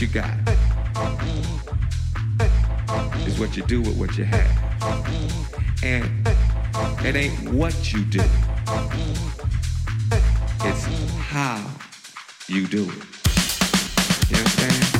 you got. is what you do with what you have. And it ain't what you do. It's how you do it. You understand?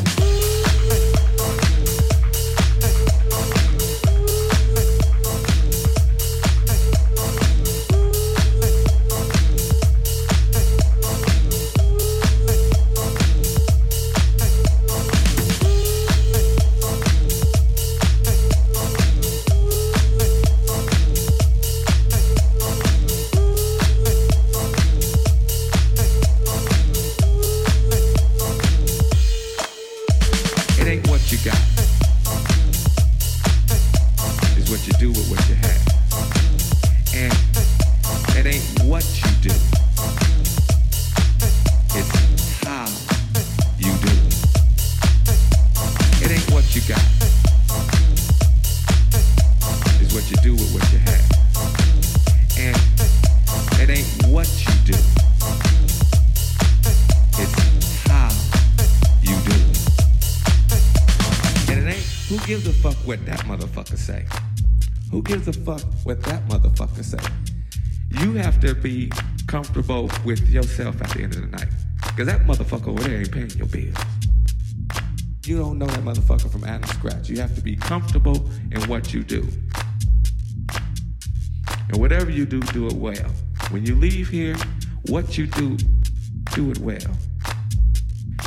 A fuck what that motherfucker say? You have to be comfortable with yourself at the end of the night. Cause that motherfucker over there ain't paying your bills. You don't know that motherfucker from Adam Scratch. You have to be comfortable in what you do. And whatever you do, do it well. When you leave here, what you do, do it well.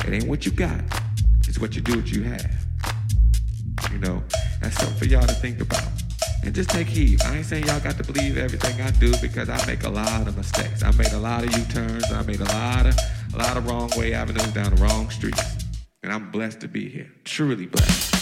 It ain't what you got, it's what you do, what you have. You know, that's something for y'all to think about. And just take heed. I ain't saying y'all got to believe everything I do because I make a lot of mistakes. I made a lot of U-turns. I made a lot of a lot of wrong way avenues down the wrong streets. And I'm blessed to be here. Truly blessed.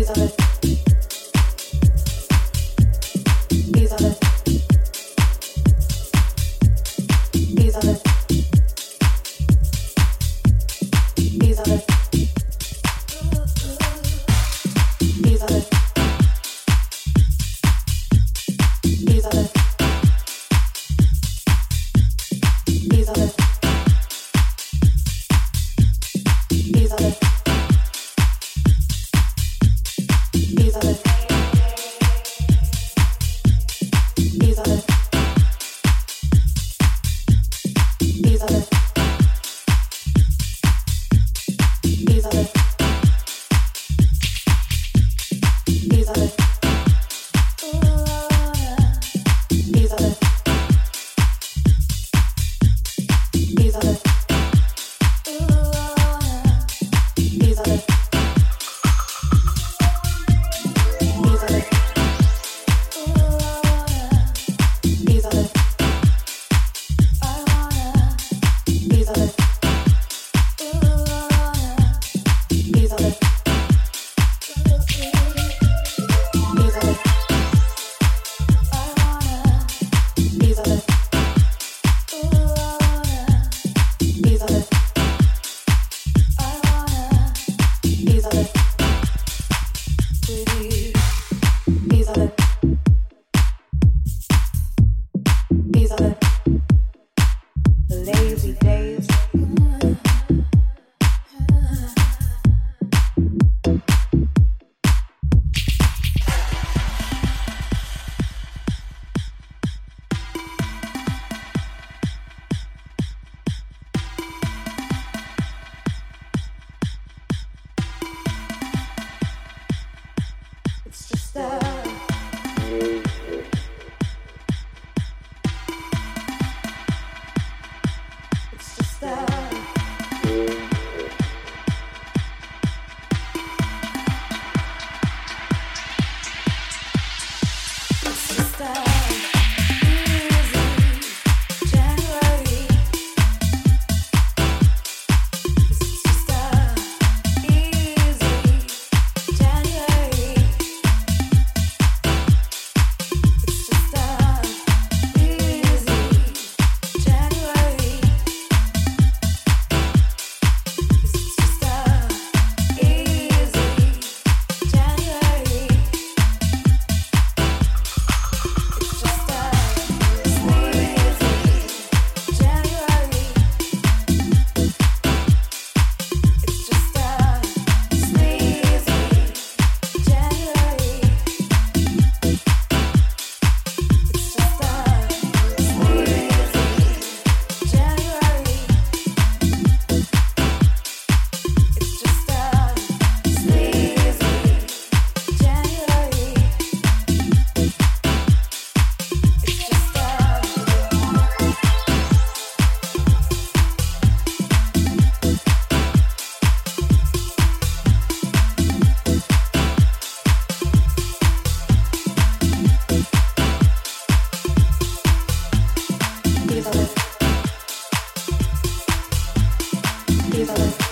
these are the Leave